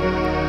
Bye.